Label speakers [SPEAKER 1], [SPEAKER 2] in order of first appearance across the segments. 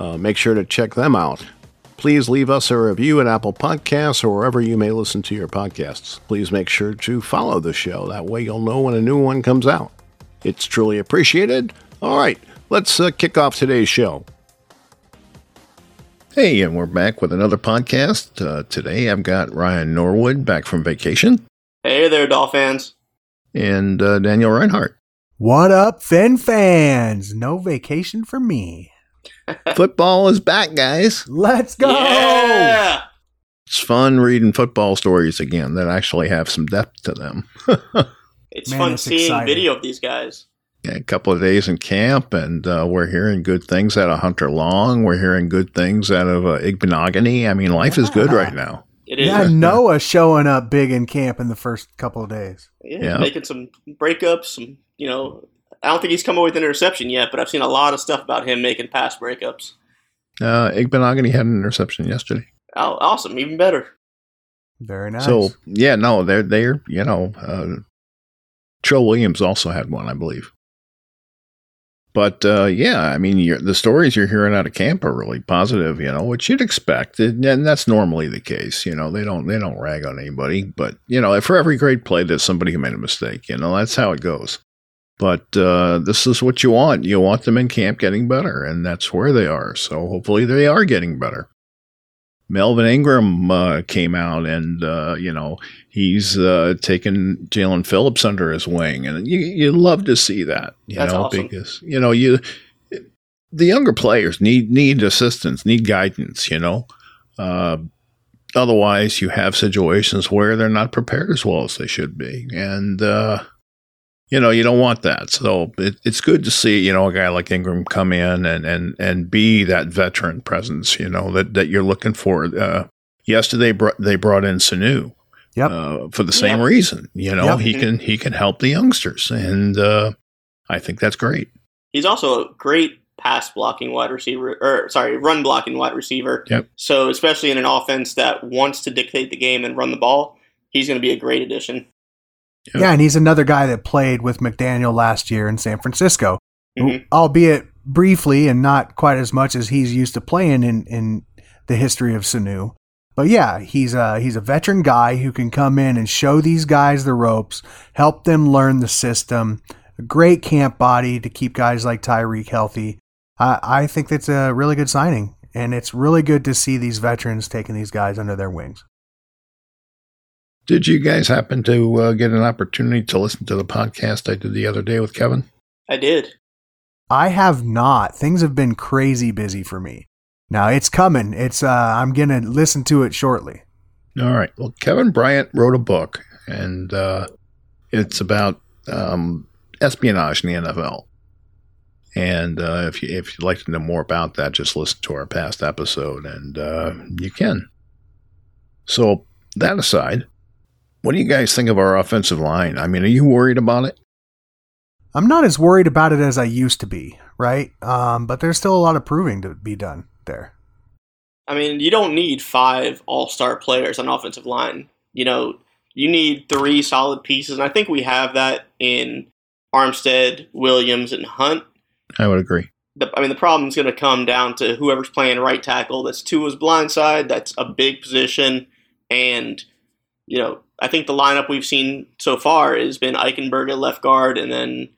[SPEAKER 1] Uh, make sure to check them out. Please leave us a review at Apple Podcasts or wherever you may listen to your podcasts. Please make sure to follow the show. That way you'll know when a new one comes out. It's truly appreciated. All right, let's uh, kick off today's show. Hey, and we're back with another podcast. Uh, today I've got Ryan Norwood back from vacation
[SPEAKER 2] Hey there, Dolphins.
[SPEAKER 1] and uh, Daniel Rinehart.
[SPEAKER 3] What up, Fin fans? No vacation for me.
[SPEAKER 1] Football is back, guys.
[SPEAKER 3] Let's go.
[SPEAKER 2] Yeah.
[SPEAKER 1] It's fun reading football stories again that actually have some depth to them.
[SPEAKER 2] It's
[SPEAKER 3] Man,
[SPEAKER 2] fun
[SPEAKER 3] it's
[SPEAKER 2] seeing
[SPEAKER 3] exciting.
[SPEAKER 2] video of these guys.
[SPEAKER 1] Yeah, a couple of days in camp, and uh, we're hearing good things out of Hunter Long. We're hearing good things out of uh, Igbinoghene. I mean, life is good right now.
[SPEAKER 2] It is
[SPEAKER 3] Yeah, Noah showing up big in camp in the first couple of days.
[SPEAKER 2] yeah,
[SPEAKER 1] Yeah.
[SPEAKER 2] making some breakups. Some, you know, I don't think he's come up with an interception yet, but I've seen a lot of stuff about him making pass breakups.
[SPEAKER 1] Uh, Igbinoghene had an interception yesterday.
[SPEAKER 2] Oh, awesome, even better.
[SPEAKER 3] Very nice.
[SPEAKER 1] So yeah, no, they're they're you know, uh, Trill Williams also had one, I believe. But uh, yeah, I mean, you're, the stories you're hearing out of camp are really positive. You know, which you'd expect, and and that's normally the case. You know, they don't they don't rag on anybody, but you know, for every great play, there's somebody who made a mistake. You know, that's how it goes. But uh, this is what you want. You want them in camp getting better, and that's where they are. So hopefully, they are getting better. Melvin Ingram uh, came out, and uh, you know he's uh, taken Jaelan Phillips under his wing, and you you love to see that, you
[SPEAKER 2] That's
[SPEAKER 1] know,
[SPEAKER 2] awesome.
[SPEAKER 1] because you know you the younger players need need assistance, need guidance, you know. Uh, otherwise, you have situations where they're not prepared as well as they should be, and uh, you know you don't want that. So it, it's good to see you know a guy like Ingram come in and and and be that veteran presence, you know that that you're looking for. Uh, yesterday, br- they brought in Sanu
[SPEAKER 3] Yep.
[SPEAKER 1] uh, for the same
[SPEAKER 2] Yeah.
[SPEAKER 1] reason. You know,
[SPEAKER 3] Yep.
[SPEAKER 1] he can he can help the youngsters, and uh, I think that's great.
[SPEAKER 2] He's also a great pass blocking wide receiver, or sorry, run blocking wide receiver.
[SPEAKER 1] Yep.
[SPEAKER 2] So especially in an offense that wants to dictate the game and run the ball, he's going to be a great addition.
[SPEAKER 3] Yeah, and he's another guy that played with McDaniel last year in San Francisco,
[SPEAKER 2] Mhm.
[SPEAKER 3] albeit briefly and not quite as much as he's used to playing in, in the history of Sanu. But yeah, he's a he's a veteran guy who can come in and show these guys the ropes, help them learn the system. A great camp body to keep guys like Tyreek healthy. I, I think that's a really good signing, and it's really good to see these veterans taking these guys under their wings.
[SPEAKER 1] Did you guys happen to uh, get an opportunity to listen to the podcast I did the other day with Kevin?
[SPEAKER 2] I did.
[SPEAKER 3] I have not. Things have been crazy busy for me. Now it's coming. It's uh I'm going to listen to it shortly.
[SPEAKER 1] All right. Well, Kevin Bryant wrote a book, and uh, it's about um, espionage in the NFL. And uh, if you if you'd like to know more about that, just listen to our past episode, and uh, you can. So that aside, what do you guys think of our offensive line? I mean, are you worried about it?
[SPEAKER 3] I'm not as worried about it as I used to be, right? Um but there's still a lot of proving to be done there.
[SPEAKER 2] I mean, you don't need five all star players on offensive line. You know, you need three solid pieces, and I think we have that in Armstead, Williams, and Hunt.
[SPEAKER 1] I would agree.
[SPEAKER 2] The, I mean, the problem's going to come down to whoever's playing right tackle. That's Tua's blind side. That's a big position, and you know, I think the lineup we've seen so far has been Eichenberg at left guard, and then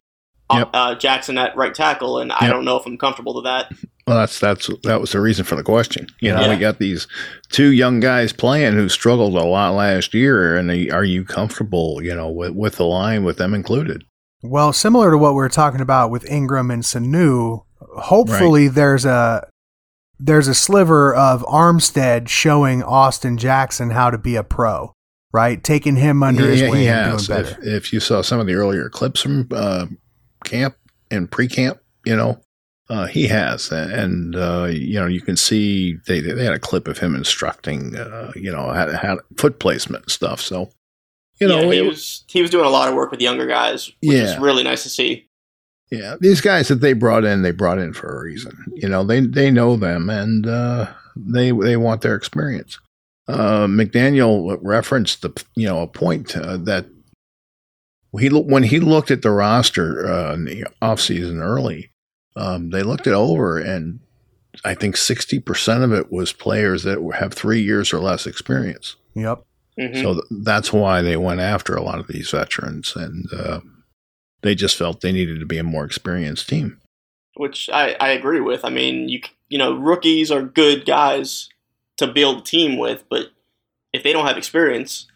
[SPEAKER 2] uh,
[SPEAKER 1] Yep.
[SPEAKER 2] uh, Jackson at right tackle. And I don't know if I'm comfortable with that.
[SPEAKER 1] Well, that's that's that was the reason for the question. You know,
[SPEAKER 2] Yeah.
[SPEAKER 1] we got these two young guys playing who struggled a lot last year, and they- are you comfortable? You know, with with the line with them included?
[SPEAKER 3] Well, similar to what we are talking about with Ingram and Sanu, hopefully there's a there's a sliver of Armstead showing Austin Jackson how to be a pro, right? Taking him under his wing
[SPEAKER 1] he
[SPEAKER 3] and doing
[SPEAKER 1] If,
[SPEAKER 3] better.
[SPEAKER 1] if you saw some of the earlier clips from uh, camp and pre-camp, you know, uh, he has, and uh, you know, you can see they they had a clip of him instructing, uh, you know, how, how foot placement and stuff. So, you know,
[SPEAKER 2] yeah, he
[SPEAKER 1] it-
[SPEAKER 2] was he was doing a lot of work with younger guys, which is really nice to see.
[SPEAKER 1] Yeah, these guys that they brought in, they brought in for a reason. You know, they they know them and uh, they they want their experience. Uh, McDaniel referenced the you know a point uh, that he when he looked at the roster uh, in the offseason early, um, they looked it over and I think sixty percent of it was players that have three years or less experience.
[SPEAKER 3] Yep.
[SPEAKER 2] Mhm.
[SPEAKER 1] So th- that's why they went after a lot of these veterans, and uh, they just felt they needed to be a more experienced team.
[SPEAKER 2] which I, I agree with. I mean, you you know, rookies are good guys to build a team with, but if they don't have experience,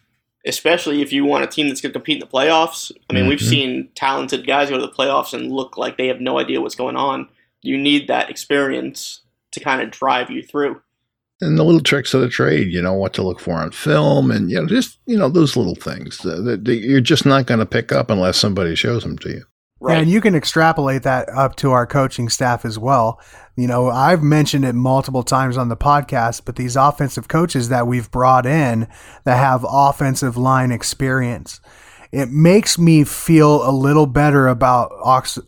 [SPEAKER 2] especially if you want a team that's going to compete in the playoffs, I mean, we've
[SPEAKER 1] Mhm.
[SPEAKER 2] seen talented guys go to the playoffs and look like they have no idea what's going on. You need that experience to kind of drive you through.
[SPEAKER 1] And the little tricks of the trade, you know, what to look for on film, and you know, just you know, those little things that- that you're just not going to pick up unless somebody shows them to you.
[SPEAKER 2] Right.
[SPEAKER 3] And you can extrapolate that up to our coaching staff as well. You know, I've mentioned it multiple times on the podcast, but these offensive coaches that we've brought in that have offensive line experience, it makes me feel a little better about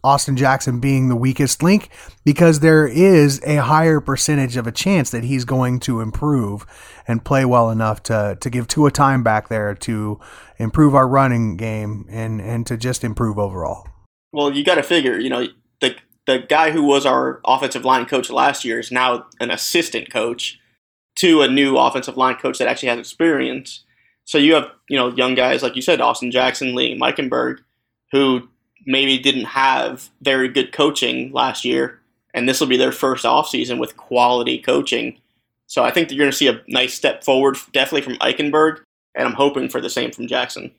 [SPEAKER 3] Austin Jackson being the weakest link because there is a higher percentage of a chance that he's going to improve and play well enough to to give Tua time back there to improve our running game and and to just improve overall.
[SPEAKER 2] Well, you got to figure, you know, the the guy who was our offensive line coach last year is now an assistant coach to a new offensive line coach that actually has experience. So you have, you know, young guys like you said, Austin Jackson, Liam Eichenberg, who maybe didn't have very good coaching last year, and this will be their first offseason with quality coaching. So I think that you're going to see a nice step forward, definitely from Eichenberg, and I'm hoping for the same from Jackson.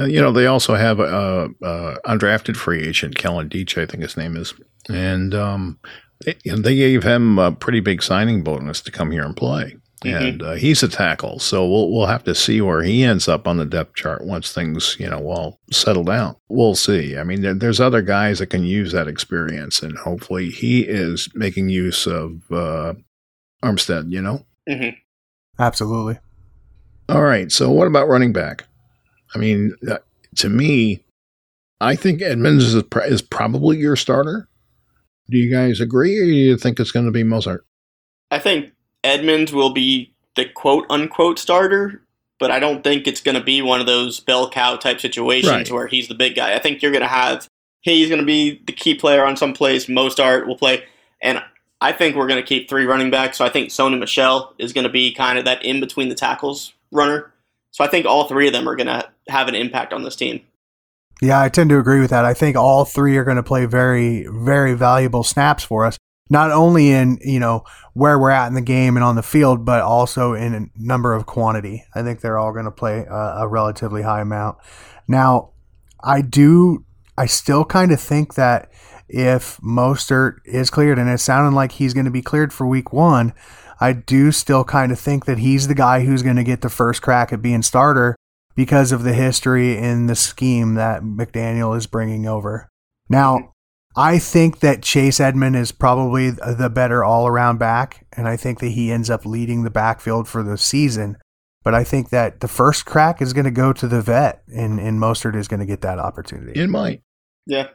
[SPEAKER 1] Uh, you know, they also have a, a undrafted free agent, Kellen Diesch, I think his name is, and um, they, they gave him a pretty big signing bonus to come here and play.
[SPEAKER 2] Mhm.
[SPEAKER 1] And uh, he's a tackle, so we'll we'll have to see where he ends up on the depth chart once things you know all settle down. We'll see. I mean, there, there's other guys that can use that experience, and hopefully he is making use of uh, Armstead. You know.
[SPEAKER 2] hmm
[SPEAKER 3] Absolutely.
[SPEAKER 1] All right. So what about running back? I mean, uh, to me, I think Edmonds is, is probably your starter. Do you guys agree, or do you think it's going to be Mostert?
[SPEAKER 2] I think Edmonds will be the quote unquote starter, but I don't think it's going to be one of those bell cow type situations
[SPEAKER 1] Right.
[SPEAKER 2] where he's the big guy. I think you're going to have he's going to be the key player on some plays. Mostart will play, and I think we're going to keep three running backs. So I think Sony Michel is going to be kind of that in between the tackles runner. So I think all three of them are going to have an impact on this team.
[SPEAKER 3] Yeah, I tend to agree with that. I think all three are going to play very, very valuable snaps for us, not only in, you know, where we're at in the game and on the field, but also in a number of quantity. I think they're all going to play a, a relatively high amount. Now, I do, I still kind of think that if Mostert is cleared, and it sounded like he's going to be cleared for week one, I do still kind of think that he's the guy who's going to get the first crack at being starter because of the history in the scheme that McDaniel is bringing over. Now, mm-hmm. I think that Chase Edmond is probably the better all around back, and I think that he ends up leading the backfield for the season. But I think that the first crack is going to go to the vet, and, and Mostert is going to get that opportunity.
[SPEAKER 1] It might.
[SPEAKER 2] Yeah.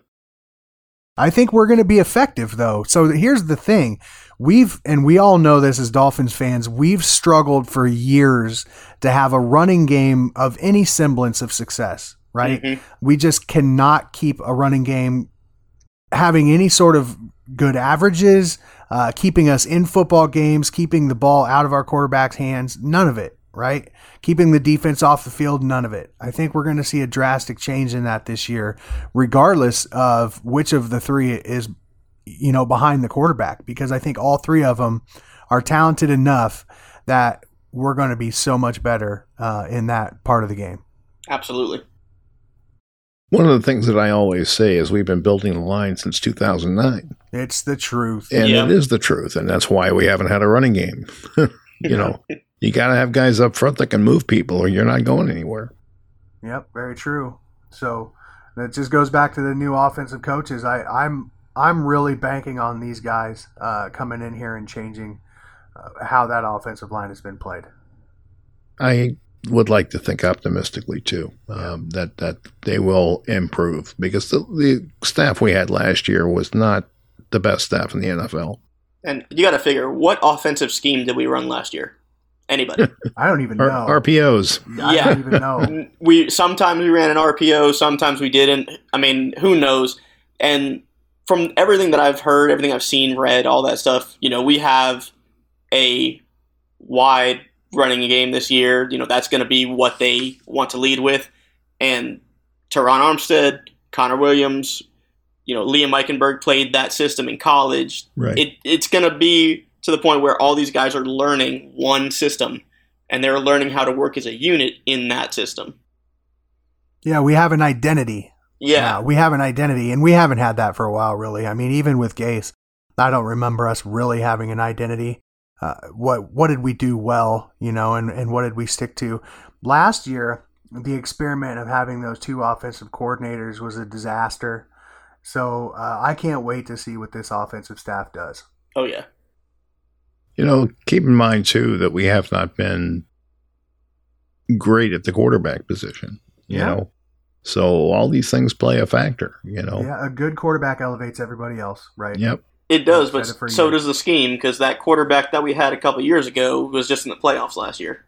[SPEAKER 3] I think we're going to be effective though. So here's the thing. We've, and we all know this as Dolphins fans, we've struggled for years to have a running game of any semblance of success, right?
[SPEAKER 2] Mhm.
[SPEAKER 3] We just cannot keep a running game having any sort of good averages, uh, keeping us in football games, keeping the ball out of our quarterback's hands. None of it, right? Keeping the defense off the field, none of it. I think we're going to see a drastic change in that this year, regardless of which of the three is you know, behind the quarterback because I think all three of them are talented enough that we're going to be so much better uh, in that part of the game.
[SPEAKER 2] Absolutely.
[SPEAKER 1] One of the things that I always say is we've been building the line since 2009.
[SPEAKER 3] It's the truth.
[SPEAKER 1] And
[SPEAKER 2] Yeah.
[SPEAKER 1] it is the truth. And that's why we haven't had a running game. you know, you got to have guys up front that can move people or you're not going anywhere.
[SPEAKER 3] Yep, very true. So that just goes back to the new offensive coaches. I, I'm I'm really banking on these guys uh, coming in here and changing uh, how that offensive line has been played.
[SPEAKER 1] I would like to think optimistically too um, that that they will improve because the, the staff we had last year was not the best staff in the NFL.
[SPEAKER 2] And you got to figure what offensive scheme did we run last year? Anybody?
[SPEAKER 3] I don't even
[SPEAKER 1] R-
[SPEAKER 3] know.
[SPEAKER 1] RPOs.
[SPEAKER 3] I
[SPEAKER 2] Yeah.
[SPEAKER 3] don't even know.
[SPEAKER 2] we sometimes we ran an RPO, sometimes we didn't. I mean, who knows? And from everything that I've heard, everything I've seen, read, all that stuff, you know, we have a wide running game this year. You know, that's going to be what they want to lead with. And Terron Armstead, Connor Williams, you know, Liam Eichenberg played that system in college.
[SPEAKER 1] Right.
[SPEAKER 2] It, it's going to be to the point where all these guys are learning one system and they're learning how to work as a unit in that system.
[SPEAKER 3] Yeah, we have an identity.
[SPEAKER 2] Yeah.
[SPEAKER 3] we have an identity, and we haven't had that for a while, really. I mean, even with Gase, I don't remember us really having an identity. Uh, what what did we do well, you know, and, and what did we stick to? Last year, the experiment of having those two offensive coordinators was a disaster. So uh, I can't wait to see what this offensive staff does.
[SPEAKER 2] Oh yeah.
[SPEAKER 1] You know, keep in mind too that we have not been great at the quarterback position. You
[SPEAKER 3] Yeah.
[SPEAKER 1] know, so all these things play a factor. You know.
[SPEAKER 3] Yeah, a good quarterback elevates everybody else, right?
[SPEAKER 1] Yep.
[SPEAKER 2] It does, but
[SPEAKER 3] said it for
[SPEAKER 2] so does the scheme because that quarterback that we had a couple years ago was just in the playoffs last year.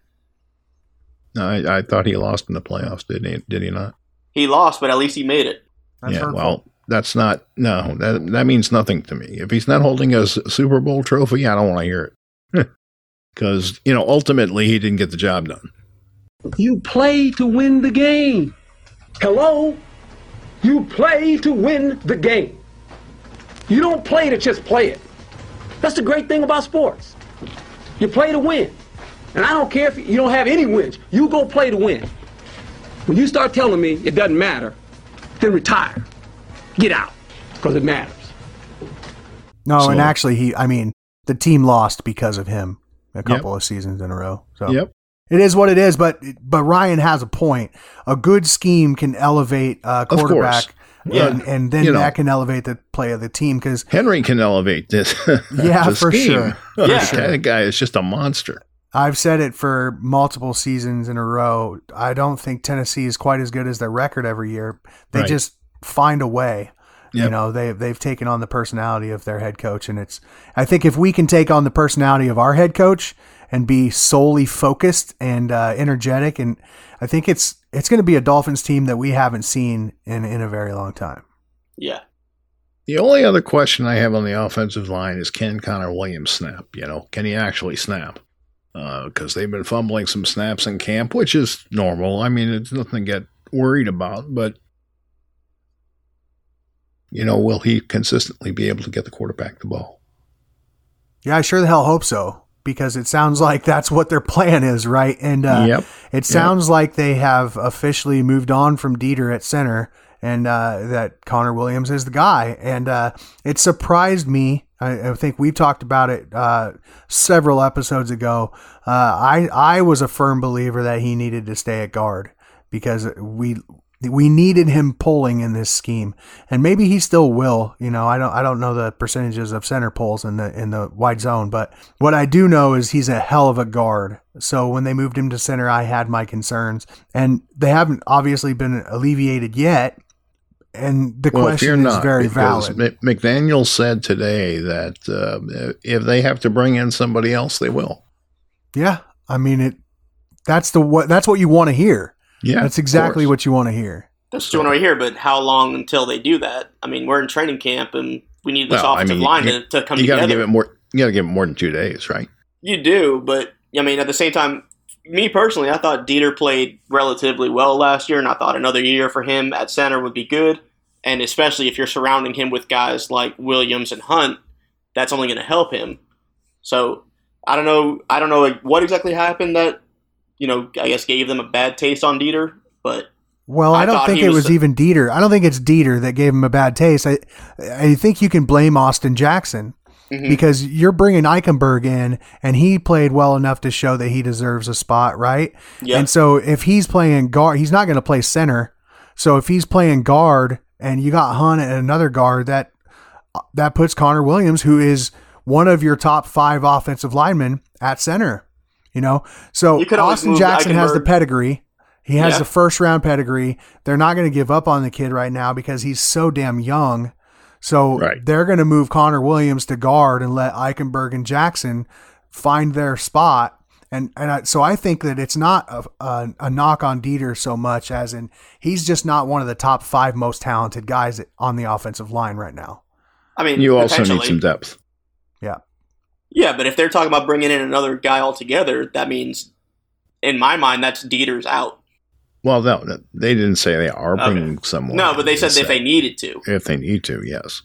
[SPEAKER 1] I, I thought he lost in the playoffs. didn't he? Did he not?
[SPEAKER 2] He lost, but at least he made it.
[SPEAKER 3] That's
[SPEAKER 1] yeah.
[SPEAKER 3] hurtful.
[SPEAKER 1] Well, that's not. No, that that means nothing to me. If he's not holding a Super Bowl trophy, I don't want to hear it. Because you know, ultimately, he didn't get the job done.
[SPEAKER 4] You play to win the game. Hello? You play to win the game. You don't play to just play it. That's the great thing about sports. You play to win. And I don't care if you don't have any wins. You go play to win. When you start telling me it doesn't matter, then retire. Get out. Because it matters.
[SPEAKER 3] No,
[SPEAKER 1] So-
[SPEAKER 3] and actually, he. I mean, the team lost because of him a couple of seasons in a row. So
[SPEAKER 1] Yep.
[SPEAKER 3] it is what it is. But but Ryan has a point. A good scheme can elevate a
[SPEAKER 1] course.
[SPEAKER 3] quarterback,
[SPEAKER 1] Yeah.
[SPEAKER 3] and, and then
[SPEAKER 1] You know.
[SPEAKER 3] that can elevate the play of the team. Because
[SPEAKER 1] Henry can elevate this.
[SPEAKER 3] Yeah,
[SPEAKER 1] the
[SPEAKER 3] for
[SPEAKER 1] scheme.
[SPEAKER 3] sure.
[SPEAKER 2] For
[SPEAKER 1] that
[SPEAKER 2] sure.
[SPEAKER 1] guy is just a monster.
[SPEAKER 3] I've said it for multiple seasons in a row. I don't think Tennessee is quite as good as their record every year. They
[SPEAKER 1] Right.
[SPEAKER 3] just find a way. You know, they they've taken on the personality of their head coach, and it's. I think if we can take on the personality of our head coach and be solely focused and uh, energetic, and I think it's it's going to be a Dolphins team that we haven't seen in in a very long time.
[SPEAKER 2] Yeah.
[SPEAKER 1] The only other question I have on the offensive line is can Connor Williams snap? You know, can he actually snap? Because they've been fumbling some snaps in camp, which is normal. I mean, it's nothing to get worried about, but you know, will he consistently be able to get the quarterback the ball?
[SPEAKER 3] Yeah, I sure the hell hope so because it sounds like that's what their plan is, right? And uh,
[SPEAKER 1] Yep.
[SPEAKER 3] it sounds like they have officially moved on from Deiter at center, and uh, that Connor Williams is the guy. And uh, it surprised me. I, I think we talked about it uh, several episodes ago. Uh, I I was a firm believer that he needed to stay at guard because we we needed him pulling in this scheme, and maybe he still will. You know, I don't I don't know the percentages of center pulls in the in the wide zone, but what I do know is he's a hell of a guard. So when they moved him to center, I had my concerns, and they haven't obviously been alleviated yet. And the
[SPEAKER 1] Well,
[SPEAKER 3] question is
[SPEAKER 1] not,
[SPEAKER 3] very valid.
[SPEAKER 1] McDaniel said today that uh, if they have to bring in somebody else, they will.
[SPEAKER 3] Yeah, I mean it. That's the what. That's what you want to hear.
[SPEAKER 1] Yeah,
[SPEAKER 3] that's exactly what you want to hear.
[SPEAKER 2] That's what right here, but how long until they do that? I mean, we're in training camp and we need this
[SPEAKER 1] Well, I
[SPEAKER 2] offensive
[SPEAKER 1] mean,
[SPEAKER 2] line
[SPEAKER 1] you-
[SPEAKER 2] to, to come
[SPEAKER 1] You got to
[SPEAKER 2] together.
[SPEAKER 1] give it more. You got to give it more than two days, right?
[SPEAKER 2] You do, but I mean, at the same time, me personally, I thought Deiter played relatively well last year, and I thought another year for him at center would be good. and especially if you're surrounding him with guys like Williams and Hunt, that's only going to help him. So I don't know. I don't know what exactly happened that you know. I guess gave them a bad taste on Deiter, but
[SPEAKER 3] well, I, I don't think it was, was even Deiter. I don't think it's Deiter that gave him a bad taste. I I think you can blame Austin Jackson mm-hmm. because you're bringing Eichenberg in, and he played well enough to show that he deserves a spot, right? Yeah. And so if he's playing guard, he's not going to play center. So if he's playing guard, and you got Hunt and another guard, that that puts Connor Williams, who is one of your top five offensive linemen, at center. You know, so Austin Jackson has the pedigree. He has yeah. the first round pedigree. They're not going to give up on the kid right now because he's so damn young. So right. they're going to move Connor Williams to guard and let Eichenberg and Jackson find their spot. And and I, so I think that it's not a, a, a, knock on Deiter so much as in he's just not one of the top five most talented guys on the offensive line right now.
[SPEAKER 2] I mean,
[SPEAKER 1] you also need some depth.
[SPEAKER 3] Yeah.
[SPEAKER 2] But if they're talking about bringing in another guy altogether, that means, in my mind, that's Deiter's out.
[SPEAKER 1] Well, no, they didn't say they are bringing okay. someone.
[SPEAKER 2] No, but they said if they needed to.
[SPEAKER 1] If they need to, yes.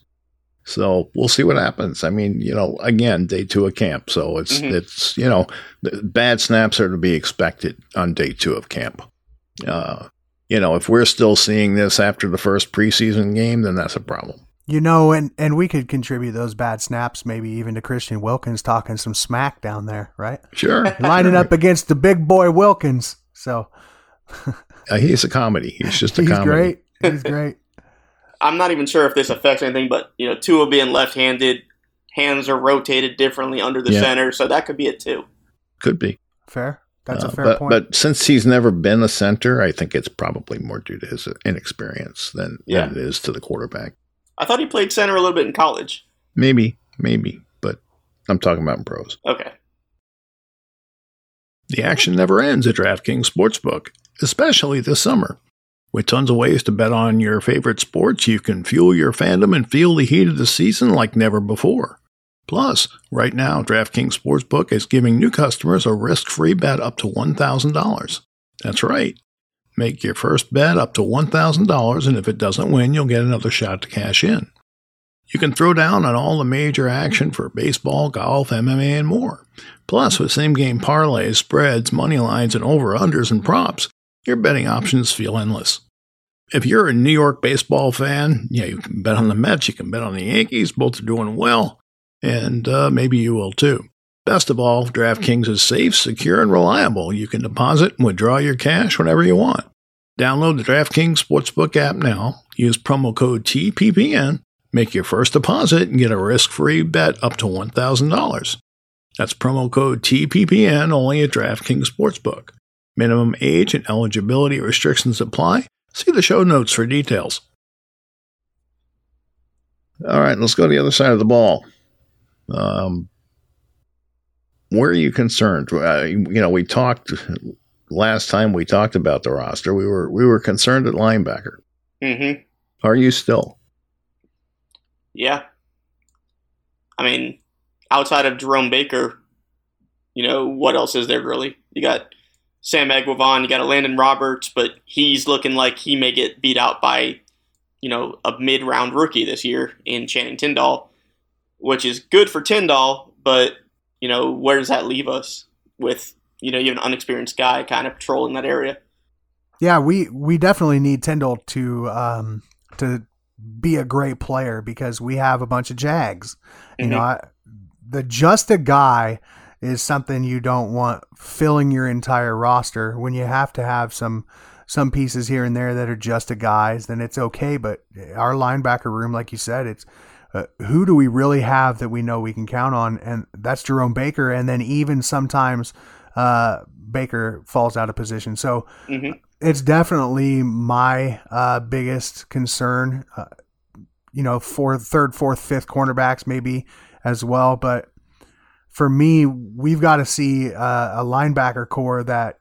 [SPEAKER 1] So we'll see what happens. I mean, you know, again, day two of camp, so it's mm-hmm. it's you know, bad snaps are to be expected on day two of camp. Uh, you know, if we're still seeing this after the first preseason game, then that's a problem.
[SPEAKER 3] You know, and and we could contribute those bad snaps, maybe even to Christian Wilkins talking some smack down there, right?
[SPEAKER 1] Sure,
[SPEAKER 3] lining up against the big boy Wilkins. So
[SPEAKER 1] uh, he's a comedy. He's just a
[SPEAKER 3] he's
[SPEAKER 1] comedy.
[SPEAKER 3] great. He's great.
[SPEAKER 2] I'm not even sure if this affects anything, but you know, Tua being left-handed, hands are rotated differently under the yeah. center, so that could be it too.
[SPEAKER 1] Could be
[SPEAKER 3] fair. That's uh, a fair
[SPEAKER 1] but,
[SPEAKER 3] point.
[SPEAKER 1] But since he's never been a center, I think it's probably more due to his inexperience than, yeah. than it is to the quarterback.
[SPEAKER 2] I thought he played center a little bit in college.
[SPEAKER 1] Maybe, maybe, but I'm talking about in pros.
[SPEAKER 2] Okay.
[SPEAKER 5] The action never ends at DraftKings Sportsbook, especially this summer. With tons of ways to bet on your favorite sports, you can fuel your fandom and feel the heat of the season like never before. Plus, right now, DraftKings Sportsbook is giving new customers a risk free bet up to $1,000. That's right. Make your first bet up to $1,000, and if it doesn't win, you'll get another shot to cash in. You can throw down on all the major action for baseball, golf, MMA, and more. Plus, with same game parlays, spreads, money lines, and over unders and props, your betting options feel endless. If you're a New York baseball fan, yeah, you can bet on the Mets, you can bet on the Yankees, both are doing well, and uh, maybe you will too. Best of all, DraftKings is safe, secure, and reliable. You can deposit and withdraw your cash whenever you want. Download the DraftKings Sportsbook app now. Use promo code TPPN. Make your first deposit and get a risk free bet up to $1,000. That's promo code TPPN only at DraftKings Sportsbook. Minimum age and eligibility restrictions apply. See the show notes for details.
[SPEAKER 1] All right, let's go to the other side of the ball. Um, where are you concerned? Uh, you know, we talked last time we talked about the roster. We were we were concerned at linebacker.
[SPEAKER 2] Mm-hmm.
[SPEAKER 1] Are you still?
[SPEAKER 2] Yeah. I mean, outside of Jerome Baker, you know, what else is there really? You got Sam Eguavoen, you got Elandon Roberts, but he's looking like he may get beat out by, you know, a mid round rookie this year in Channing Tindall, which is good for Tindall, but, you know, where does that leave us with, you know, you have an unexperienced guy kind of patrolling that area?
[SPEAKER 3] Yeah, we, we definitely need Tindall to um to be a great player because we have a bunch of Jags. You mm-hmm. know, I, the just a guy is something you don't want filling your entire roster. When you have to have some some pieces here and there that are just a guys, then it's okay. But our linebacker room, like you said, it's uh, who do we really have that we know we can count on, and that's Jerome Baker. And then even sometimes uh, Baker falls out of position. So mm-hmm. it's definitely my uh, biggest concern. Uh, you know, fourth, third, fourth, fifth cornerbacks maybe as well, but for me, we've got to see uh, a linebacker core that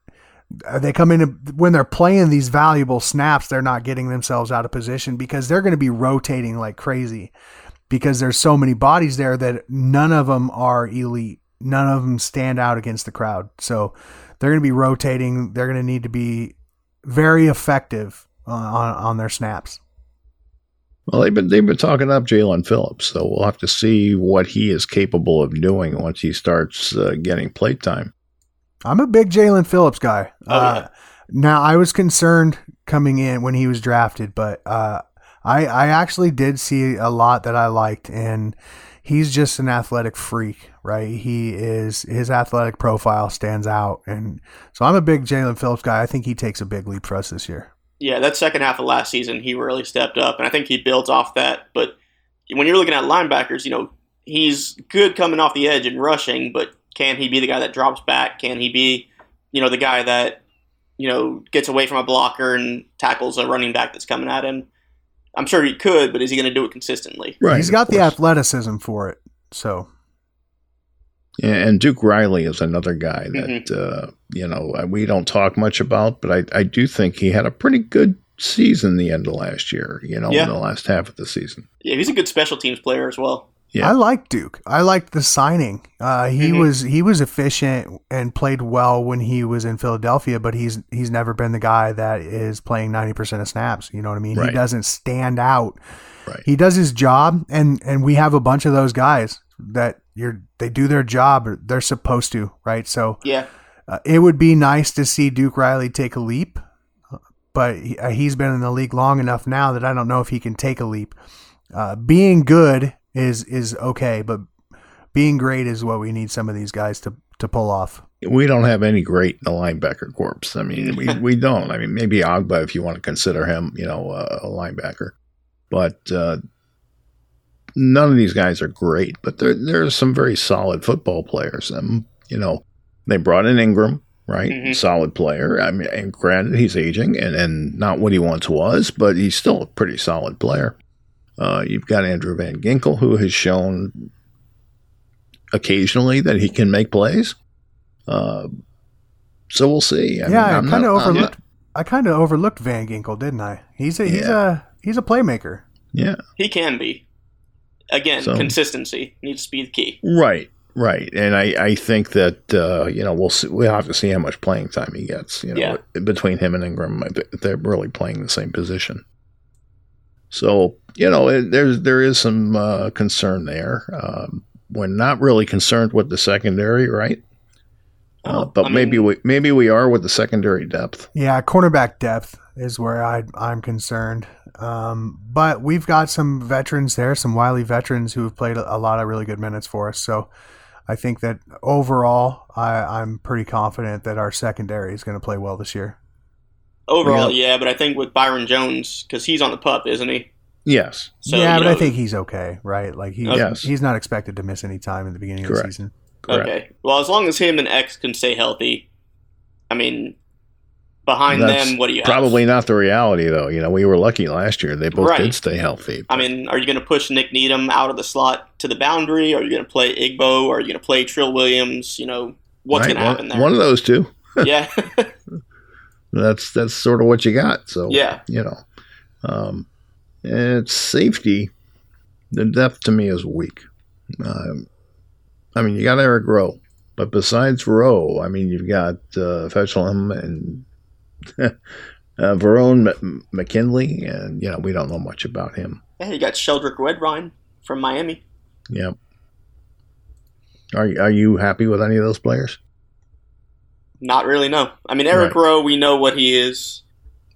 [SPEAKER 3] they come in when they're playing these valuable snaps, they're not getting themselves out of position because they're going to be rotating like crazy because there's so many bodies there that none of them are elite. None of them stand out against the crowd. So they're going to be rotating. They're going to need to be very effective on, on their snaps.
[SPEAKER 1] Well, they've been they've been talking up Jaelan Phillips, so we'll have to see what he is capable of doing once he starts uh, getting plate time.
[SPEAKER 3] I'm a big Jaelan Phillips guy.
[SPEAKER 2] Oh,
[SPEAKER 3] uh, Now, I was concerned coming in when he was drafted, but uh, I I actually did see a lot that I liked, and he's just an athletic freak, right? He is his athletic profile stands out, and so I'm a big Jaelan Phillips guy. I think he takes a big leap for us this year.
[SPEAKER 2] Yeah, that second half of last season, he really stepped up, and I think he builds off that. But when you're looking at linebackers, you know, he's good coming off the edge and rushing, but can he be the guy that drops back? Can he be, you know, the guy that, you know, gets away from a blocker and tackles a running back that's coming at him? I'm sure he could, but is he going to do it consistently?
[SPEAKER 1] Right,
[SPEAKER 3] he's
[SPEAKER 1] of
[SPEAKER 3] got the athleticism for it. So
[SPEAKER 1] Yeah, and Duke Riley is another guy that
[SPEAKER 2] Mm-hmm.
[SPEAKER 1] uh, you know we don't talk much about, but I, I do think he had a pretty good season the end of last year. You know,
[SPEAKER 2] Yeah.
[SPEAKER 1] in the last half of the season.
[SPEAKER 2] Yeah, he's a good special teams player as well.
[SPEAKER 1] Yeah.
[SPEAKER 3] I like Duke. I liked the signing. Uh, he
[SPEAKER 2] Mhm.
[SPEAKER 3] was he was efficient and played well when he was in Philadelphia, but he's he's never been the guy that is playing ninety percent of snaps. You know what I mean? He doesn't stand out.
[SPEAKER 1] Right.
[SPEAKER 3] He does his job, and and we have a bunch of those guys that you're they do their job. Or they're supposed to, right? So
[SPEAKER 2] Yeah,
[SPEAKER 3] uh, it would be nice to see Duke Riley take a leap, but he, uh, he's been in the league long enough now that I don't know if he can take a leap. Uh, being good is is okay, but being great is what we need some of these guys to to pull off.
[SPEAKER 1] We don't have any great in the linebacker corps. I mean, we, we don't. I mean, maybe Ogbah if you want to consider him, you know, uh, a linebacker, but uh, none of these guys are great. But there there's some very solid football players. And you know, they brought in Ingram, right?
[SPEAKER 2] Mhm.
[SPEAKER 1] Solid player. I mean, and granted, he's aging and and not what he once was, but he's still a pretty solid player. Uh, you've got Andrew Van Ginkel, who has shown occasionally that he can make plays. Uh, so we'll see. I
[SPEAKER 3] yeah,
[SPEAKER 1] mean,
[SPEAKER 3] I
[SPEAKER 1] I'm
[SPEAKER 3] kind of overlooked.
[SPEAKER 1] not-
[SPEAKER 3] I kind of overlooked Van Ginkel, didn't I? He's a he's
[SPEAKER 1] Yeah.
[SPEAKER 3] a he's a playmaker.
[SPEAKER 1] yeah,
[SPEAKER 2] he can be. Again,
[SPEAKER 1] So-
[SPEAKER 2] consistency needs to be the key.
[SPEAKER 1] right, right. And I, I think that uh, you know we'll see, we'll have to see how much playing time he gets. You know,
[SPEAKER 2] Yeah.
[SPEAKER 1] between him and Ingram, they're really playing the same position. So you know, it, there's there is some uh, concern there. Um, we're not really concerned with the secondary, right? Uh,
[SPEAKER 2] Oh,
[SPEAKER 1] but
[SPEAKER 2] I mean-
[SPEAKER 1] maybe we maybe we are with the secondary depth.
[SPEAKER 3] Yeah, cornerback depth is where I I'm concerned. Um, but we've got some veterans there, some wily veterans who have played a, a lot of really good minutes for us. So I think that overall, I, I'm pretty confident that our secondary is going to play well this year.
[SPEAKER 2] Overall,
[SPEAKER 1] Yeah.
[SPEAKER 2] yeah, but I think with Byron Jones, because he's on the pup, isn't he?
[SPEAKER 1] Yes,
[SPEAKER 2] So,
[SPEAKER 3] yeah,
[SPEAKER 2] you
[SPEAKER 3] but I think he's okay, right? Like he,
[SPEAKER 1] Yes.
[SPEAKER 3] he's not expected to miss any time in the beginning of the season.
[SPEAKER 1] correct.
[SPEAKER 2] Okay. Well, as long as him and X can stay healthy, I mean, behind
[SPEAKER 1] That's
[SPEAKER 2] them, what do you have?
[SPEAKER 1] Probably not the reality, though. You know, we were lucky last year; they both
[SPEAKER 2] Right.
[SPEAKER 1] did stay healthy.
[SPEAKER 2] I mean, are you going to push Nik Needham out of the slot to the boundary? Are you going to play Igbo? Are you going to play Trill Williams? You know, what's
[SPEAKER 1] Right,
[SPEAKER 2] going to happen there?
[SPEAKER 1] One of those two.
[SPEAKER 2] yeah.
[SPEAKER 1] That's that's sort of what you got. So
[SPEAKER 2] Yeah.
[SPEAKER 1] you know, um, it's safety. The depth to me is weak. Um, I mean, you got Eric Rowe, but besides Rowe, I mean, you've got uh, and uh, Verone M- McKinley, and you know, we don't know much about him.
[SPEAKER 2] yeah, you got Sheldrick Redwine from Miami.
[SPEAKER 1] Yep. Are you- are you happy with any of those players?
[SPEAKER 2] Not really, no. I mean, Eric
[SPEAKER 1] Right.
[SPEAKER 2] Rowe, we know what he is.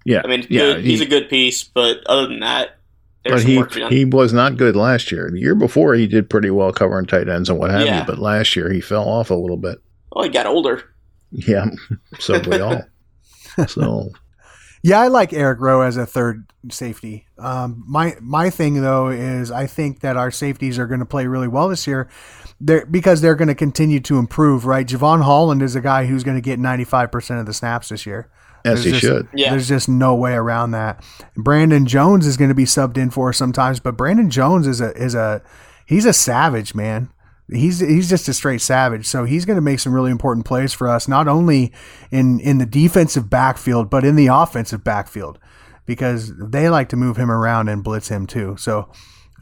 [SPEAKER 1] Yeah.
[SPEAKER 2] I mean,
[SPEAKER 1] yeah,
[SPEAKER 2] good, he's a good piece, but other than that, there's
[SPEAKER 1] But
[SPEAKER 2] some
[SPEAKER 1] he
[SPEAKER 2] work to be done.
[SPEAKER 1] he was not good last year. The year before, he did pretty well covering tight ends and what have
[SPEAKER 2] Yeah.
[SPEAKER 1] you. But last year, he fell off a little bit.
[SPEAKER 2] well, he got older.
[SPEAKER 1] Yeah, so we all. So
[SPEAKER 3] Yeah, I like Eric Rowe as a third safety. Um, my my thing though is I think that our safeties are going to play really well this year, they're, because they're going to continue to improve. Right, Jevon Holland is a guy who's going to get ninety five percent of the snaps this year.
[SPEAKER 1] as he
[SPEAKER 3] There's just-
[SPEAKER 1] should.
[SPEAKER 2] Yeah.
[SPEAKER 3] There's just no way around that. Brandon Jones is going to be subbed in for sometimes, but Brandon Jones is a is a he's a savage man. He's he's just a straight savage. So he's going to make some really important plays for us, not only in in the defensive backfield, but in the offensive backfield, because they like to move him around and blitz him too. So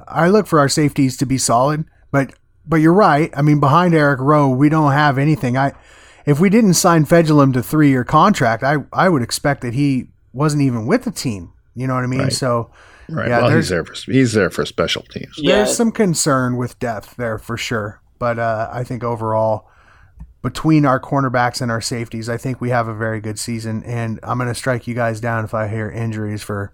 [SPEAKER 3] I look for our safeties to be solid, but but you're right. I mean, behind Eric Rowe, we don't have anything. I if we didn't sign Fejedelem to three year contract, I I would expect that he wasn't even with the team. You know what I mean?
[SPEAKER 1] Right.
[SPEAKER 3] So
[SPEAKER 1] right.
[SPEAKER 3] Yeah,
[SPEAKER 1] well, he's there for he's there for special teams.
[SPEAKER 2] Yeah.
[SPEAKER 3] There's some concern with depth there for sure, but uh, I think overall, between our cornerbacks and our safeties, I think we have a very good season. And I'm going to strike you guys down if I hear injuries for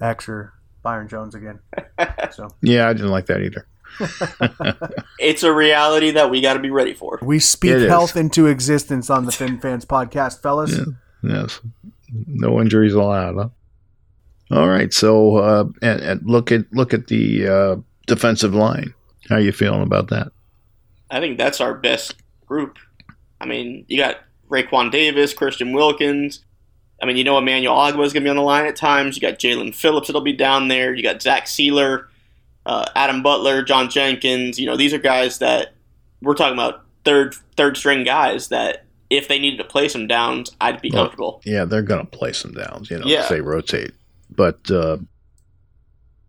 [SPEAKER 3] X or Byron Jones again. So
[SPEAKER 1] Yeah, I didn't like that either.
[SPEAKER 2] It's a reality that we got to be ready for.
[SPEAKER 3] we speak
[SPEAKER 1] It is.
[SPEAKER 3] health into existence on the Fin Fans podcast, fellas.
[SPEAKER 1] Yes, no injuries allowed. Huh? All right, so uh, and, and look at look at the uh, defensive line. How are you feeling about that?
[SPEAKER 2] I think that's our best group. I mean, you got Raekwon Davis, Christian Wilkins. I mean, you know Emmanuel Ogbah is going to be on the line at times. You got Jaelan Phillips that'll be down there. You got Zach Sieler, uh, Adam Butler, John Jenkins. You know, these are guys that we're talking about third third string guys that if they needed to play some downs, I'd be
[SPEAKER 1] Well,
[SPEAKER 2] comfortable.
[SPEAKER 1] Yeah, they're going to play some downs. You know,
[SPEAKER 2] Yeah.
[SPEAKER 1] say rotate, but uh,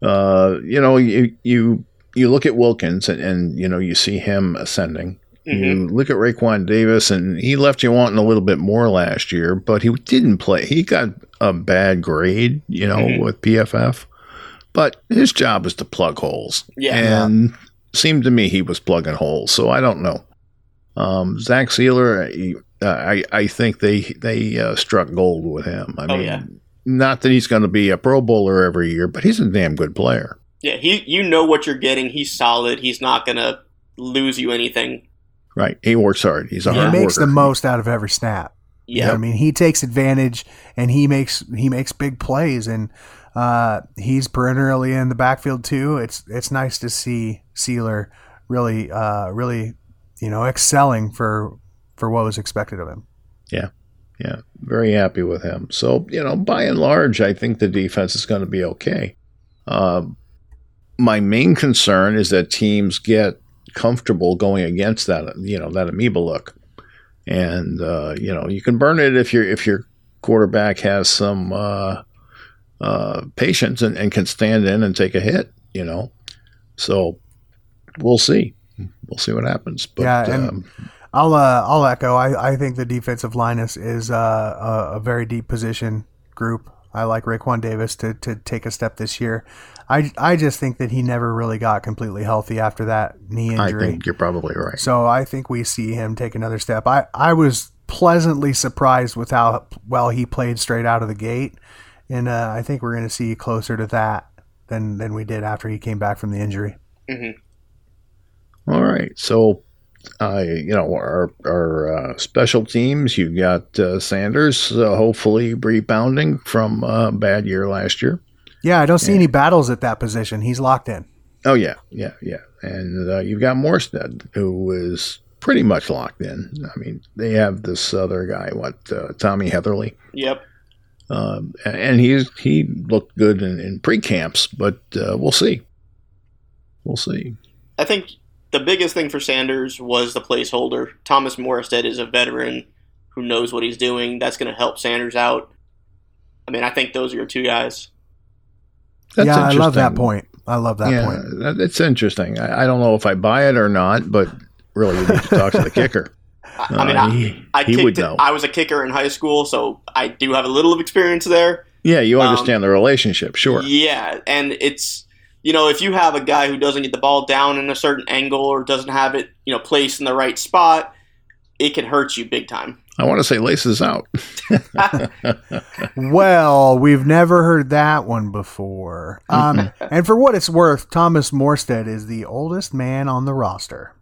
[SPEAKER 1] uh, you know, you you you look at Wilkins and, and you know you see him ascending.
[SPEAKER 2] Mhm.
[SPEAKER 1] You look at Raekwon Davis, and he left you wanting a little bit more last year, but he didn't play. He got a bad grade, you know,
[SPEAKER 2] Mhm.
[SPEAKER 1] with PFF. But his job is to plug holes.
[SPEAKER 2] Yeah.
[SPEAKER 1] and seemed to me he was plugging holes. So I don't know. Um, Zach Sieler, he- uh, I I think they they uh, struck gold with him. I
[SPEAKER 2] Oh,
[SPEAKER 1] mean,
[SPEAKER 2] yeah.
[SPEAKER 1] Not that he's going to be a Pro Bowler every year, but he's a damn good player.
[SPEAKER 2] Yeah, he you know what you're getting. He's solid. He's not going to lose you anything.
[SPEAKER 1] Right? He works hard. He's a
[SPEAKER 3] He
[SPEAKER 1] hard
[SPEAKER 3] makes
[SPEAKER 1] worker.
[SPEAKER 3] the most out of every snap. You know
[SPEAKER 2] Yeah.
[SPEAKER 3] I mean, he takes advantage and he makes he makes big plays and uh, he's perennially in the backfield too. It's it's nice to see Sieler really uh, really you know excelling for for what was expected of him.
[SPEAKER 1] Yeah, very happy with him. So, you know, by and large, I think the defense is going to be okay. Um, my main concern is that teams get comfortable going against that, you know, that amoeba look. And uh, you know, you can burn it if your if your quarterback has some uh, uh, patience and, and can stand in and take a hit. You know, so we'll see. We'll see what happens. But
[SPEAKER 3] Yeah, and-
[SPEAKER 1] um,
[SPEAKER 3] I'll uh, I'll echo. I, I think the defensive line is, is uh, a, a very deep position group. I like Raekwon Davis to, to take a step this year. I, I just think that he never really got completely healthy after that knee injury.
[SPEAKER 1] I think you're probably right.
[SPEAKER 3] So I think we see him take another step. I, I was pleasantly surprised with how well he played straight out of the gate, and uh, I think we're going to see closer to that than than we did after he came back from the injury. Mhm.
[SPEAKER 1] All right. So, uh, you know, our our uh, special teams. You got uh, Sanders, uh, hopefully rebounding from a bad year last year.
[SPEAKER 3] Yeah, I don't see any battles at that position. He's locked in.
[SPEAKER 1] Oh yeah, yeah, yeah. And uh, you've got Morstead, who is pretty much locked in. I mean, they have this other guy, what uh, Tommy Heatherly,
[SPEAKER 2] Yep.
[SPEAKER 1] um, and he's he looked good in, in pre camps, but uh, we'll see. We'll see.
[SPEAKER 2] I think the biggest thing for Sanders was the placeholder. Thomas Morstead is a veteran who knows what he's doing. That's going to help Sanders out. I mean, I think those are your two guys.
[SPEAKER 1] That's
[SPEAKER 3] yeah, I love that point. I love that
[SPEAKER 1] yeah,
[SPEAKER 3] point.
[SPEAKER 1] that, it's interesting. I, I don't know if I buy it or not, but really, you need to talk to the kicker.
[SPEAKER 2] I, I mean,
[SPEAKER 1] Uh,
[SPEAKER 2] I,
[SPEAKER 1] he,
[SPEAKER 2] I
[SPEAKER 1] he would know.
[SPEAKER 2] I was a kicker in high school, so I do have a little of experience there.
[SPEAKER 1] yeah, you
[SPEAKER 2] um,
[SPEAKER 1] understand the relationship, sure.
[SPEAKER 2] Yeah, and it's you know if you have a guy who doesn't get the ball down in a certain angle or doesn't have it you know placed in the right spot, it can hurt you big time.
[SPEAKER 1] I want to say laces out.
[SPEAKER 3] Well, we've never heard that one before. Um, and for what it's worth, Thomas Morstead is the oldest man on the roster.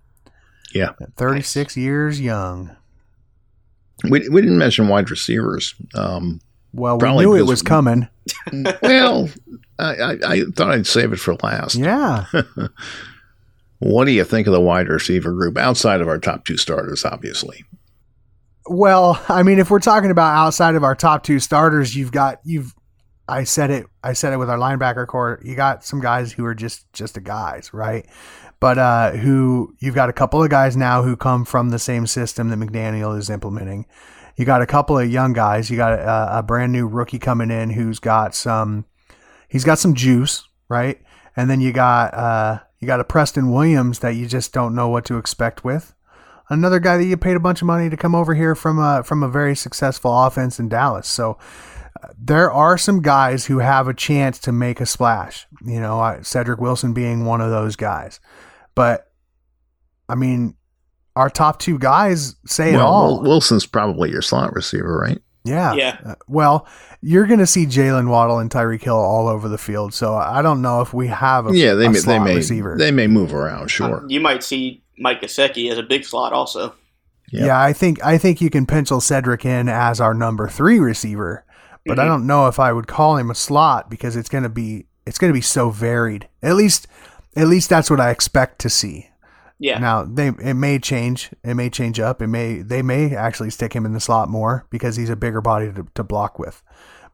[SPEAKER 1] Yeah.
[SPEAKER 3] At 36 years young.
[SPEAKER 1] We, we didn't mention wide receivers. Um,
[SPEAKER 3] Well, we knew it was coming.
[SPEAKER 1] well, I, I, I thought I'd save it for last.
[SPEAKER 3] Yeah.
[SPEAKER 1] What do you think of the wide receiver group outside of our top two starters, obviously?
[SPEAKER 3] Well, I mean, if we're talking about outside of our top two starters, you've got you've. I said it. I said it with our linebacker core. You got some guys who are just just a guys, right? But uh, who you've got a couple of guys now who come from the same system that McDaniel is implementing. You got a couple of young guys. You got a, a brand new rookie coming in who's got some. He's got some juice, right? And then you got uh, you got a Preston Williams that you just don't know what to expect with another guy that you paid a bunch of money to come over here from a from a very successful offense in Dallas. So there are some guys who have a chance to make a splash. You know, Cedric Wilson being one of those guys. But I mean, our top two guys say it all.
[SPEAKER 1] Wilson's probably your slot receiver, right?
[SPEAKER 3] yeah.
[SPEAKER 2] Yeah.
[SPEAKER 3] Uh, well, you're going to see Jalen Waddle and Tyreek Hill all over the field. So I don't know if we have a,
[SPEAKER 1] yeah, they
[SPEAKER 3] a
[SPEAKER 1] may, they may
[SPEAKER 3] receiver.
[SPEAKER 1] they may move around, sure.
[SPEAKER 2] You might see Mike Gesicki as a big slot also.
[SPEAKER 1] Yep.
[SPEAKER 3] Yeah, I think I think you can pencil Cedric in as our number three receiver, but I
[SPEAKER 2] Mhm.
[SPEAKER 3] don't know if I would call him a slot because it's gonna be it's gonna be so varied. At least at least that's what I expect to see.
[SPEAKER 2] Yeah.
[SPEAKER 3] Now they it may change. It may change up. It may they may actually stick him in the slot more because he's a bigger body to, to block with.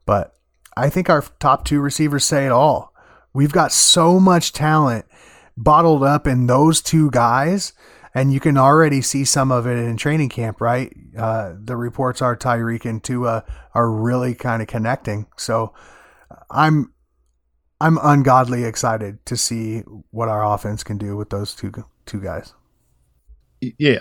[SPEAKER 3] But I think our top two receivers say it all. We've got so much talent bottled up in those two guys, and you can already see some of it in training camp, right? Uh, the reports are Tyreek and Tua are really kind of connecting. So I'm I'm ungodly excited to see what our offense can do with those two two guys.
[SPEAKER 1] Yeah,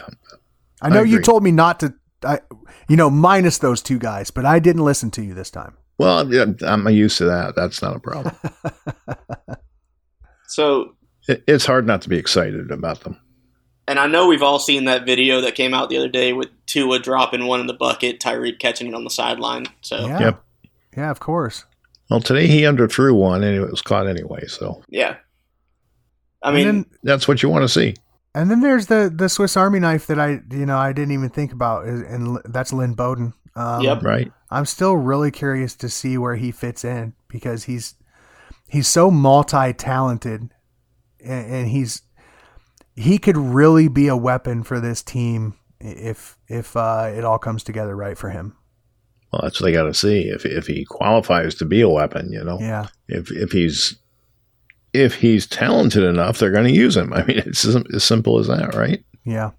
[SPEAKER 3] I know
[SPEAKER 1] I
[SPEAKER 3] you told me not to, I, you know, minus those two guys, but I didn't listen to you this time.
[SPEAKER 1] well, yeah, I'm used to that. That's not a problem.
[SPEAKER 2] So,
[SPEAKER 1] it, it's hard not to be excited about them.
[SPEAKER 2] and I know we've all seen that video that came out the other day with Tua dropping one in the bucket, Tyreek catching it on the sideline. So,
[SPEAKER 3] Yeah.
[SPEAKER 1] Yep.
[SPEAKER 3] Yeah, of course.
[SPEAKER 1] Well, today he underthrew one and it was caught anyway. So
[SPEAKER 2] yeah. I mean,
[SPEAKER 3] then-
[SPEAKER 1] that's what you want to see.
[SPEAKER 3] And then there's the the Swiss Army knife that I you know I didn't even think about, and that's Lynn Bowden. Um,
[SPEAKER 2] Yep.
[SPEAKER 1] Right.
[SPEAKER 3] I'm still really curious to see where he fits in because he's he's so multi talented, and, and he's he could really be a weapon for this team if if uh, it all comes together right for him.
[SPEAKER 1] Well, that's what they got to see. If if he qualifies to be a weapon, you know,
[SPEAKER 3] Yeah,
[SPEAKER 1] if if he's if he's talented enough, they're going to use him. I mean, it's as, as simple as that, right?
[SPEAKER 3] yeah,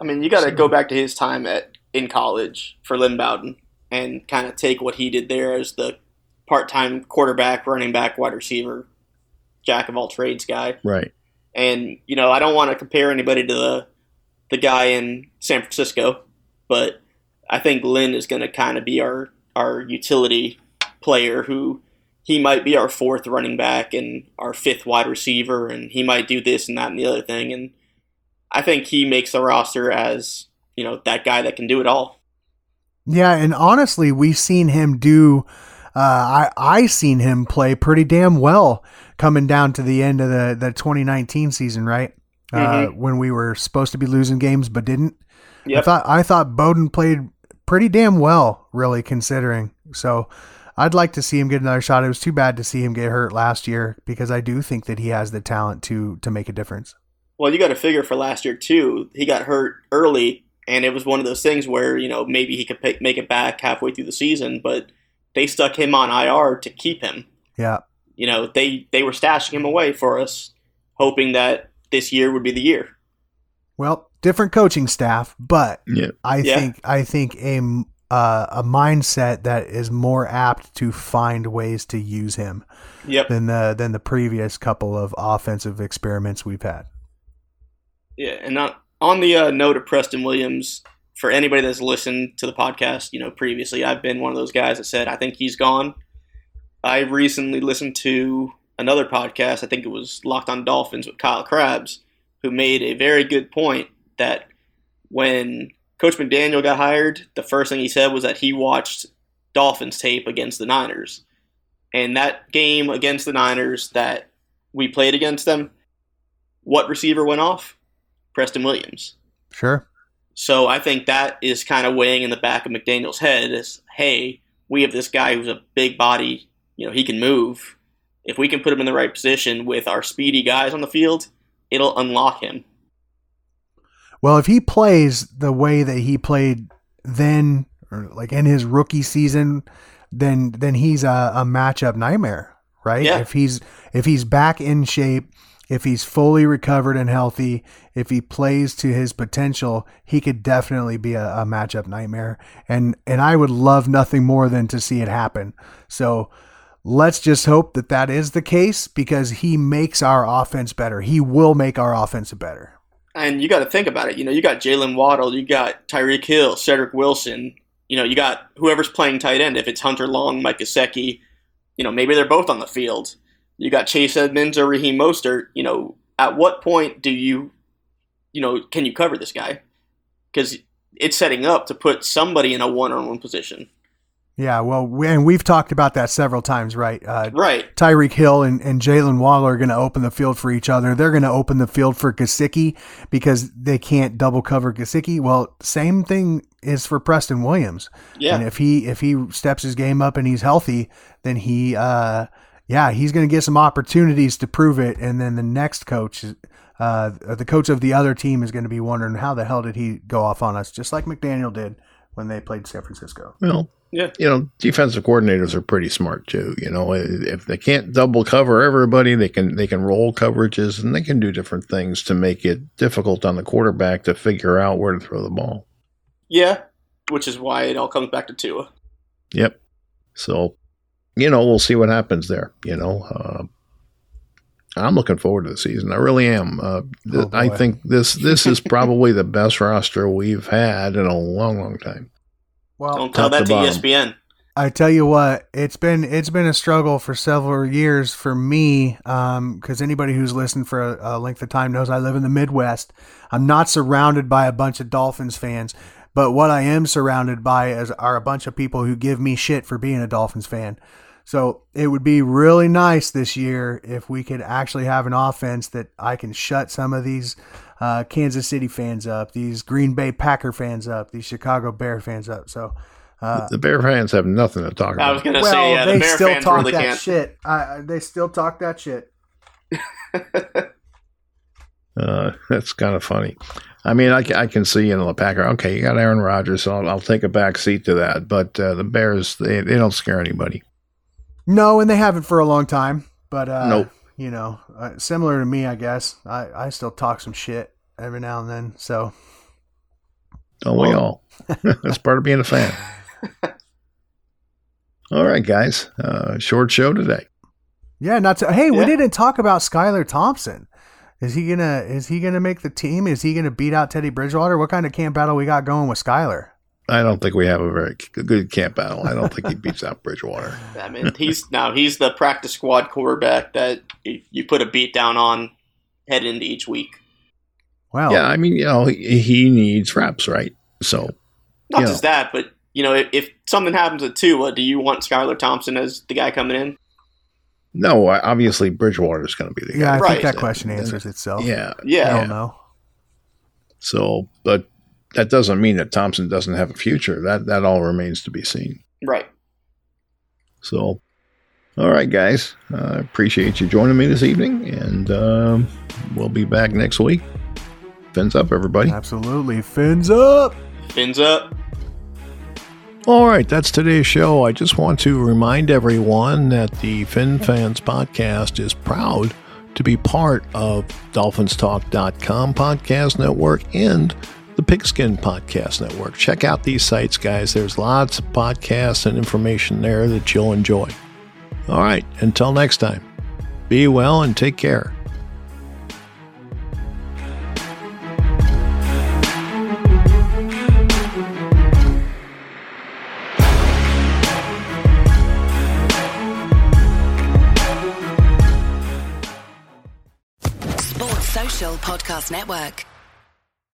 [SPEAKER 2] I mean, you got to go back to his time at in college for Lynn Bowden and kind of take what he did there as the part-time quarterback, running back, wide receiver, jack of all trades guy.
[SPEAKER 1] Right.
[SPEAKER 2] And you know, I don't want to compare anybody to the the guy in San Francisco, but I think Lynn is going to kind of be our our utility player who he might be our fourth running back and our fifth wide receiver, and he might do this and that and the other thing. And I think he makes the roster as you know that guy that can do it all.
[SPEAKER 3] yeah. And honestly, we've seen him do. Uh, I I seen him play pretty damn well coming down to the end of the the 2019 season, right? Uh, when we were supposed to be losing games but didn't. I thought I thought Bowden played pretty damn well, really considering. So I'd like to see him get another shot. It was too bad to see him get hurt last year because I do think that he has the talent to to make a difference.
[SPEAKER 2] Well, you got to figure for last year too. He got hurt early, and it was one of those things where you know maybe he could pick, make it back halfway through the season, but they stuck him on IR to keep him.
[SPEAKER 3] Yeah.
[SPEAKER 2] You know, they they were stashing him away for us, hoping that this year would be the year.
[SPEAKER 3] Well, different coaching staff, but
[SPEAKER 1] Yeah.
[SPEAKER 3] I
[SPEAKER 2] Yeah.
[SPEAKER 3] think I think a m- uh, a mindset that is more apt to find ways to use him
[SPEAKER 2] Yep.
[SPEAKER 3] than the than the previous couple of offensive experiments we've had.
[SPEAKER 2] Yeah, and on, on the uh, note of Preston Williams, for anybody that's listened to the podcast, you know, previously, I've been one of those guys that said I think he's gone. I recently listened to another podcast. I think it was Locked on Dolphins with Kyle Crabbs, who made a very good point that when Coach McDaniel got hired, the first thing he said was that he watched Dolphins tape against the Niners, and that game against the Niners that we played against them, what receiver went off? Preston Williams.
[SPEAKER 3] Sure.
[SPEAKER 2] So I think that is kind of weighing in the back of McDaniel's head is, hey, we have this guy who's a big body, you know, he can move. If we can put him in the right position with our speedy guys on the field, it'll unlock him.
[SPEAKER 3] Well, if he plays the way that he played then, or like in his rookie season, then then he's a, a matchup nightmare, right?
[SPEAKER 2] Yeah.
[SPEAKER 3] If he's if he's back in shape, if he's fully recovered and healthy, if he plays to his potential, he could definitely be a, a matchup nightmare. And and I would love nothing more than to see it happen. So let's just hope that that is the case because he makes our offense better. He will make our offense better.
[SPEAKER 2] And you got to think about it. You know, you got Jalen Waddle, you got Tyreek Hill, Cedric Wilson, you know, you got whoever's playing tight end. If it's Hunter Long, Mike Gesicki, you know, maybe they're both on the field. You got Chase Edmonds or Raheem Mostert. You know, at what point do you, you know, can you cover this guy? Because it's setting up to put somebody in a one-on-one position.
[SPEAKER 3] Yeah, well, we, and we've talked about that several times, right? Uh,
[SPEAKER 2] Right.
[SPEAKER 3] Tyreek Hill and, and Jalen Waddle are going to open the field for each other. They're going to open the field for Gesicki because they can't double cover Gesicki. Well, same thing is for Preston Williams.
[SPEAKER 2] Yeah.
[SPEAKER 3] And if he if he steps his game up and he's healthy, then he uh yeah, he's going to get some opportunities to prove it and then the next coach uh the coach of the other team is going to be wondering how the hell did he go off on us just like McDaniel did when they played San Francisco.
[SPEAKER 1] Well,
[SPEAKER 2] Yeah.
[SPEAKER 1] you know, defensive coordinators are pretty smart too. You know, if they can't double cover everybody, they can they can roll coverages and they can do different things to make it difficult on the quarterback to figure out where to throw the ball.
[SPEAKER 2] Yeah. Which is why it all comes back to Tua.
[SPEAKER 1] Yep. So, you know, we'll see what happens there. You know, uh, I'm looking forward to the season. I really am. Uh, th-
[SPEAKER 3] Oh,
[SPEAKER 1] I think this this is probably the best roster we've had in a long, long time.
[SPEAKER 3] Well,
[SPEAKER 2] Don't tell that
[SPEAKER 1] to
[SPEAKER 2] to
[SPEAKER 1] bottom.
[SPEAKER 2] ESPN.
[SPEAKER 3] I tell you what, it's been it's been a struggle for several years for me. Um, because anybody who's listened for a, a length of time knows I live in the Midwest. I'm not surrounded by a bunch of Dolphins fans, but what I am surrounded by is are a bunch of people who give me shit for being a Dolphins fan. So it would be really nice this year if we could actually have an offense that I can shut some of these uh, Kansas City fans up, these Green Bay Packer fans up, these Chicago Bear fans up. So. Uh,
[SPEAKER 1] the Bear fans have nothing to talk about.
[SPEAKER 2] I was
[SPEAKER 1] about.
[SPEAKER 2] gonna
[SPEAKER 3] well,
[SPEAKER 2] say, yeah,
[SPEAKER 3] they
[SPEAKER 2] the Bear
[SPEAKER 3] still
[SPEAKER 2] fans
[SPEAKER 3] talk
[SPEAKER 2] really
[SPEAKER 3] that
[SPEAKER 2] can't.
[SPEAKER 3] shit. I, I- they still talk that shit.
[SPEAKER 1] Uh, that's kind of funny. I mean, I, I can see, you know, the Packer. Okay, you got Aaron Rodgers, so I'll, I'll take a back seat to that. But uh, the Bears, they, they don't scare anybody.
[SPEAKER 3] No, and they haven't for a long time. But uh,
[SPEAKER 1] Nope.
[SPEAKER 3] You know, uh, similar to me, I guess. I, I still talk some shit every now and then. So
[SPEAKER 1] Don't we all? That's part of being a fan. All right, guys. Uh, short show today.
[SPEAKER 3] yeah, not to. Hey, we didn't talk about Skylar Thompson. Is he gonna Is he gonna make the team? Is he gonna beat out Teddy Bridgewater? What kind of camp battle we got going with Skylar?
[SPEAKER 1] I don't think we have a very good camp battle. I don't think he beats out Bridgewater.
[SPEAKER 2] I mean, he's now he's the practice squad quarterback that you you put a beat down on head into each week.
[SPEAKER 3] Wow.
[SPEAKER 1] Yeah, I mean, you know, he, he needs reps, right? So,
[SPEAKER 2] Not
[SPEAKER 1] Yeah.
[SPEAKER 2] just that, but you know, if, if something happens with Tua, do you want Skylar Thompson as the guy coming in?
[SPEAKER 1] no, obviously Bridgewater is going to be the guy.
[SPEAKER 3] yeah, I.
[SPEAKER 2] Right.
[SPEAKER 3] think that question answers itself.
[SPEAKER 1] Yeah.
[SPEAKER 2] yeah.
[SPEAKER 3] I don't know.
[SPEAKER 1] So, but that doesn't mean that Thompson doesn't have a future. That that all remains to be seen.
[SPEAKER 2] right.
[SPEAKER 1] So, all right, guys. I appreciate you joining me this evening, and um, we'll be back next week. Fins up, everybody.
[SPEAKER 3] Absolutely, fins up.
[SPEAKER 2] Fins up.
[SPEAKER 1] All right, that's today's show. I just want to remind everyone that the Fin Fans podcast is proud to be part of DolphinsTalk.com podcast network and the Pigskin Podcast Network. Check out these sites, guys. There's lots of podcasts and information there that you'll enjoy. All right, until next time, be well and take care.
[SPEAKER 6] Sports Social Podcast Network.